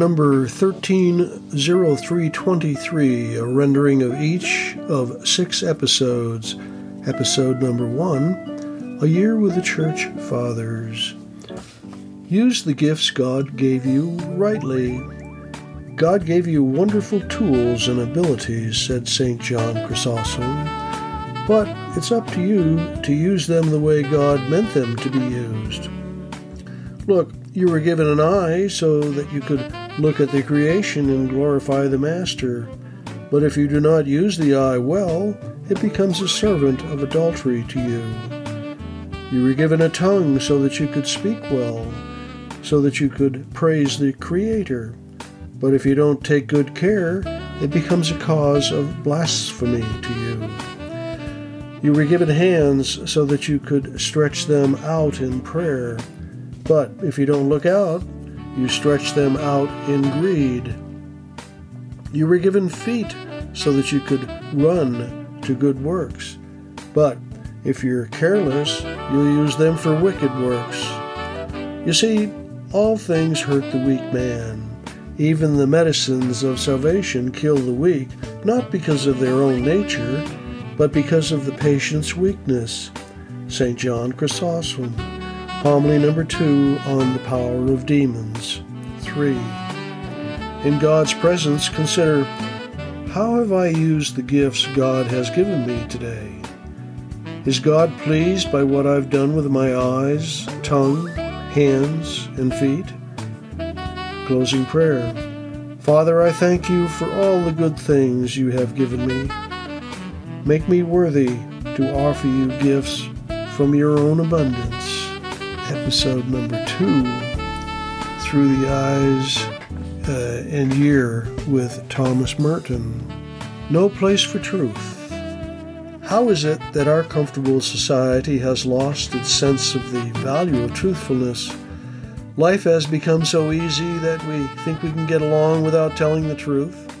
number 130323, a rendering of each of six episodes. Episode number one A Year with the Church Fathers. Use the gifts God gave you rightly. God gave you wonderful tools and abilities, said St. John Chrysostom, but it's up to you to use them the way God meant them to be used. Look, you were given an eye so that you could look at the creation and glorify the Master. But if you do not use the eye well, it becomes a servant of adultery to you. You were given a tongue so that you could speak well, so that you could praise the Creator. But if you don't take good care, it becomes a cause of blasphemy to you. You were given hands so that you could stretch them out in prayer. But if you don't look out, you stretch them out in greed. You were given feet so that you could run to good works. But if you're careless, you'll use them for wicked works. You see, all things hurt the weak man. Even the medicines of salvation kill the weak, not because of their own nature, but because of the patient's weakness. St. John Chrysostom. Homily number two on the power of demons. 3. In God's presence, consider how have I used the gifts God has given me today? Is God pleased by what I've done with my eyes, tongue, hands, and feet? Closing prayer. Father, I thank you for all the good things you have given me. Make me worthy to offer you gifts from your own abundance episode number two, Through the Eyes uh, and Year with Thomas Merton. No Place for Truth. How is it that our comfortable society has lost its sense of the value of truthfulness? Life has become so easy that we think we can get along without telling the truth.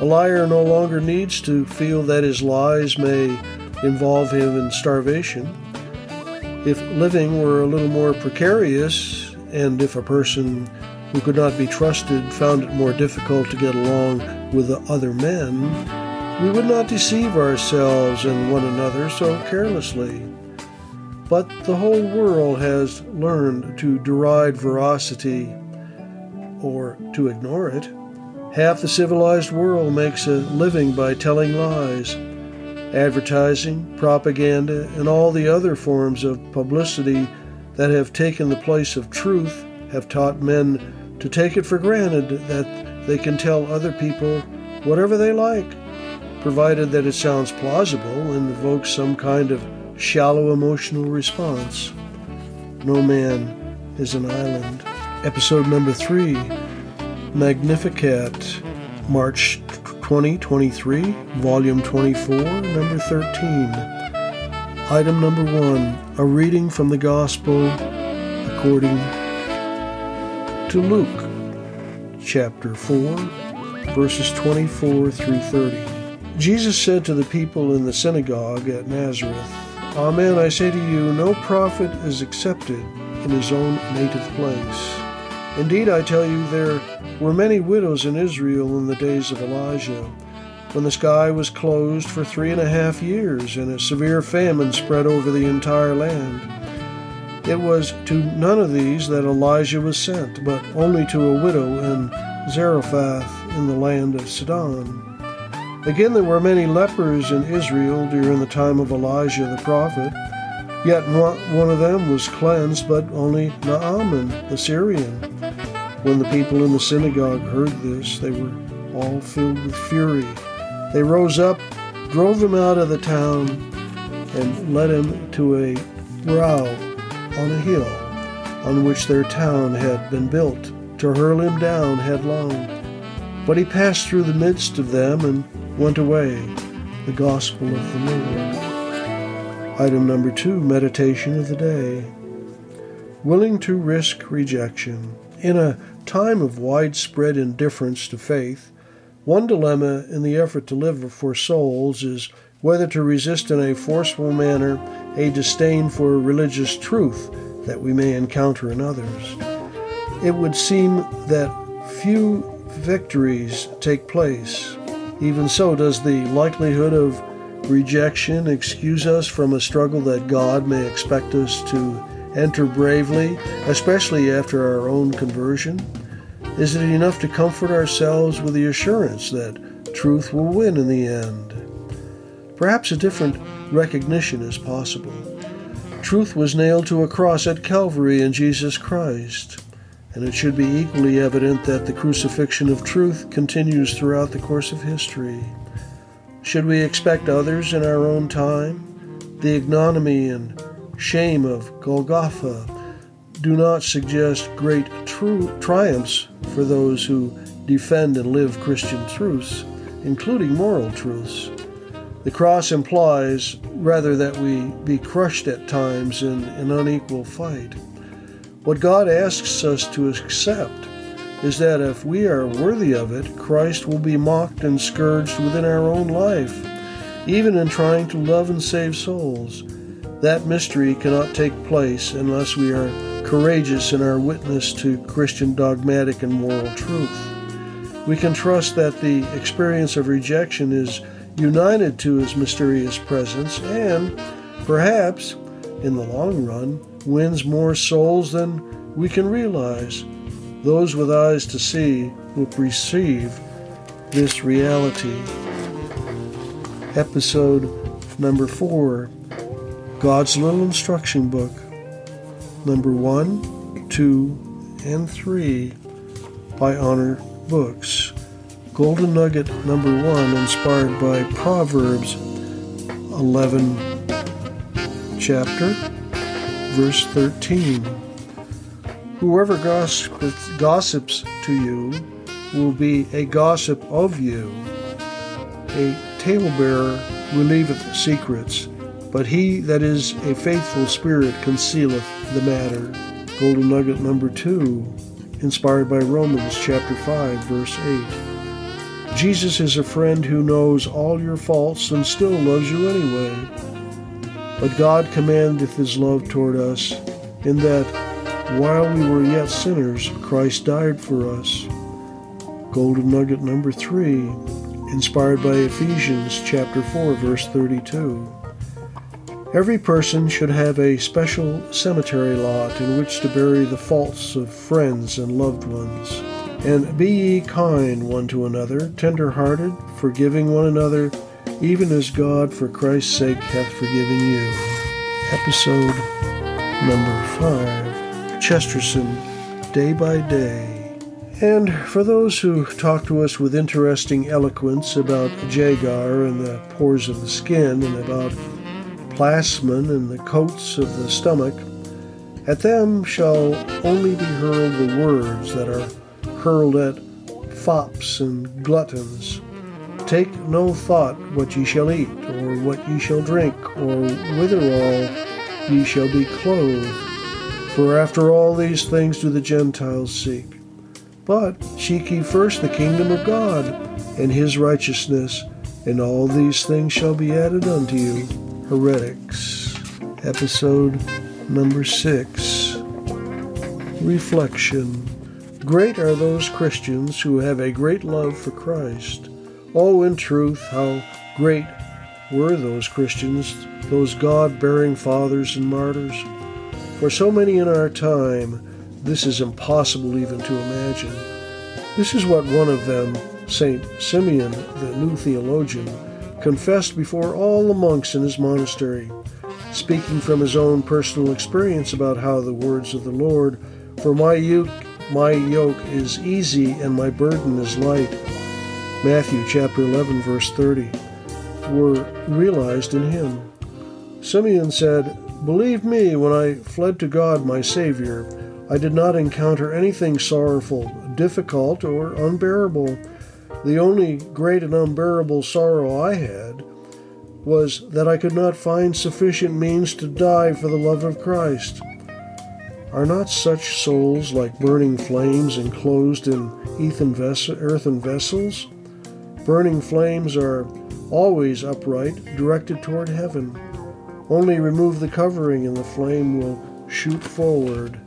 A liar no longer needs to feel that his lies may involve him in starvation. If living were a little more precarious, and if a person who could not be trusted found it more difficult to get along with the other men, we would not deceive ourselves and one another so carelessly. But the whole world has learned to deride veracity or to ignore it. Half the civilized world makes a living by telling lies advertising, propaganda, and all the other forms of publicity that have taken the place of truth have taught men to take it for granted that they can tell other people whatever they like, provided that it sounds plausible and evokes some kind of shallow emotional response. No man is an island. Episode number three Magnificat, March 2023, Volume 24, Number 13. Item number 1 A reading from the Gospel according to Luke, chapter 4, verses 24 through 30. Jesus said to the people in the synagogue at Nazareth, Amen, I say to you, no prophet is accepted in his own native place. Indeed, I tell you, there were many widows in Israel in the days of Elijah, when the sky was closed for three and a half years and a severe famine spread over the entire land. It was to none of these that Elijah was sent, but only to a widow in Zarephath in the land of Sidon. Again, there were many lepers in Israel during the time of Elijah the prophet. Yet one of them was cleansed, but only Naaman, the Syrian. When the people in the synagogue heard this, they were all filled with fury. They rose up, drove him out of the town, and led him to a brow on a hill on which their town had been built, to hurl him down headlong. But he passed through the midst of them and went away. The Gospel of the Lord. Item number two Meditation of the Day. Willing to risk rejection. In a time of widespread indifference to faith, one dilemma in the effort to live for souls is whether to resist in a forceful manner a disdain for religious truth that we may encounter in others. It would seem that few victories take place. Even so, does the likelihood of rejection excuse us from a struggle that God may expect us to enter bravely, especially after our own conversion? Is it enough to comfort ourselves with the assurance that truth will win in the end? Perhaps a different recognition is possible. Truth was nailed to a cross at Calvary in Jesus Christ, and it should be equally evident that the crucifixion of truth continues throughout the course of history. Should we expect others in our own time? The ignominy and shame of Golgotha do not suggest great true triumphs for those who defend and live Christian truths, including moral truths. The cross implies rather that we be crushed at times in an unequal fight. What God asks us to accept is that if we are worthy of it, Christ will be mocked and scourged within our own life, even in trying to love and save souls. That mystery cannot take place unless we are courageous in our witness to Christian dogmatic and moral truth. We can trust that the experience of rejection is united to his mysterious presence and, perhaps, in the long run, wins more souls than we can realize. Those with eyes to see will perceive this reality. Episode number four God's Little Instruction Book. Number one, two, and three by Honor Books. Golden Nugget number one, inspired by Proverbs 11, chapter, verse 13. Whoever gossips, gossips to you will be a gossip of you. A talebearer relieveth secrets, but he that is a faithful spirit concealeth the matter. Golden Nugget number two, inspired by Romans chapter 5, verse 8. Jesus is a friend who knows all your faults and still loves you anyway. But God commandeth his love toward us, in that while we were yet sinners, Christ died for us. Golden nugget number three, inspired by Ephesians chapter 4, verse 32. Every person should have a special cemetery lot in which to bury the faults of friends and loved ones. And be ye kind one to another, tender hearted, forgiving one another, even as God for Christ's sake hath forgiven you. Episode number five Chesterton, Day by Day. And for those who talk to us with interesting eloquence about Jaeger and the pores of the skin, and about plasmon and the coats of the stomach, at them shall only be hurled the words that are hurled at fops and gluttons. Take no thought what ye shall eat, or what ye shall drink, or withal ye shall be clothed. For after all these things do the Gentiles seek. But seek ye first the kingdom of God and his righteousness, and all these things shall be added unto you. Heretics. Episode number six. Reflection. Great are those Christians who have a great love for Christ. Oh, in truth, how great were those Christians, those God bearing fathers and martyrs. For so many in our time, this is impossible even to imagine. This is what one of them, St. Simeon, the new theologian, confessed before all the monks in his monastery, speaking from his own personal experience about how the words of the Lord, For my yoke my yoke is easy and my burden is light. Matthew chapter 11 verse 30 were realized in him. Simeon said, Believe me, when I fled to God my Savior, I did not encounter anything sorrowful, difficult, or unbearable. The only great and unbearable sorrow I had was that I could not find sufficient means to die for the love of Christ. Are not such souls like burning flames enclosed in earthen vessels? Burning flames are always upright, directed toward heaven. Only remove the covering and the flame will shoot forward.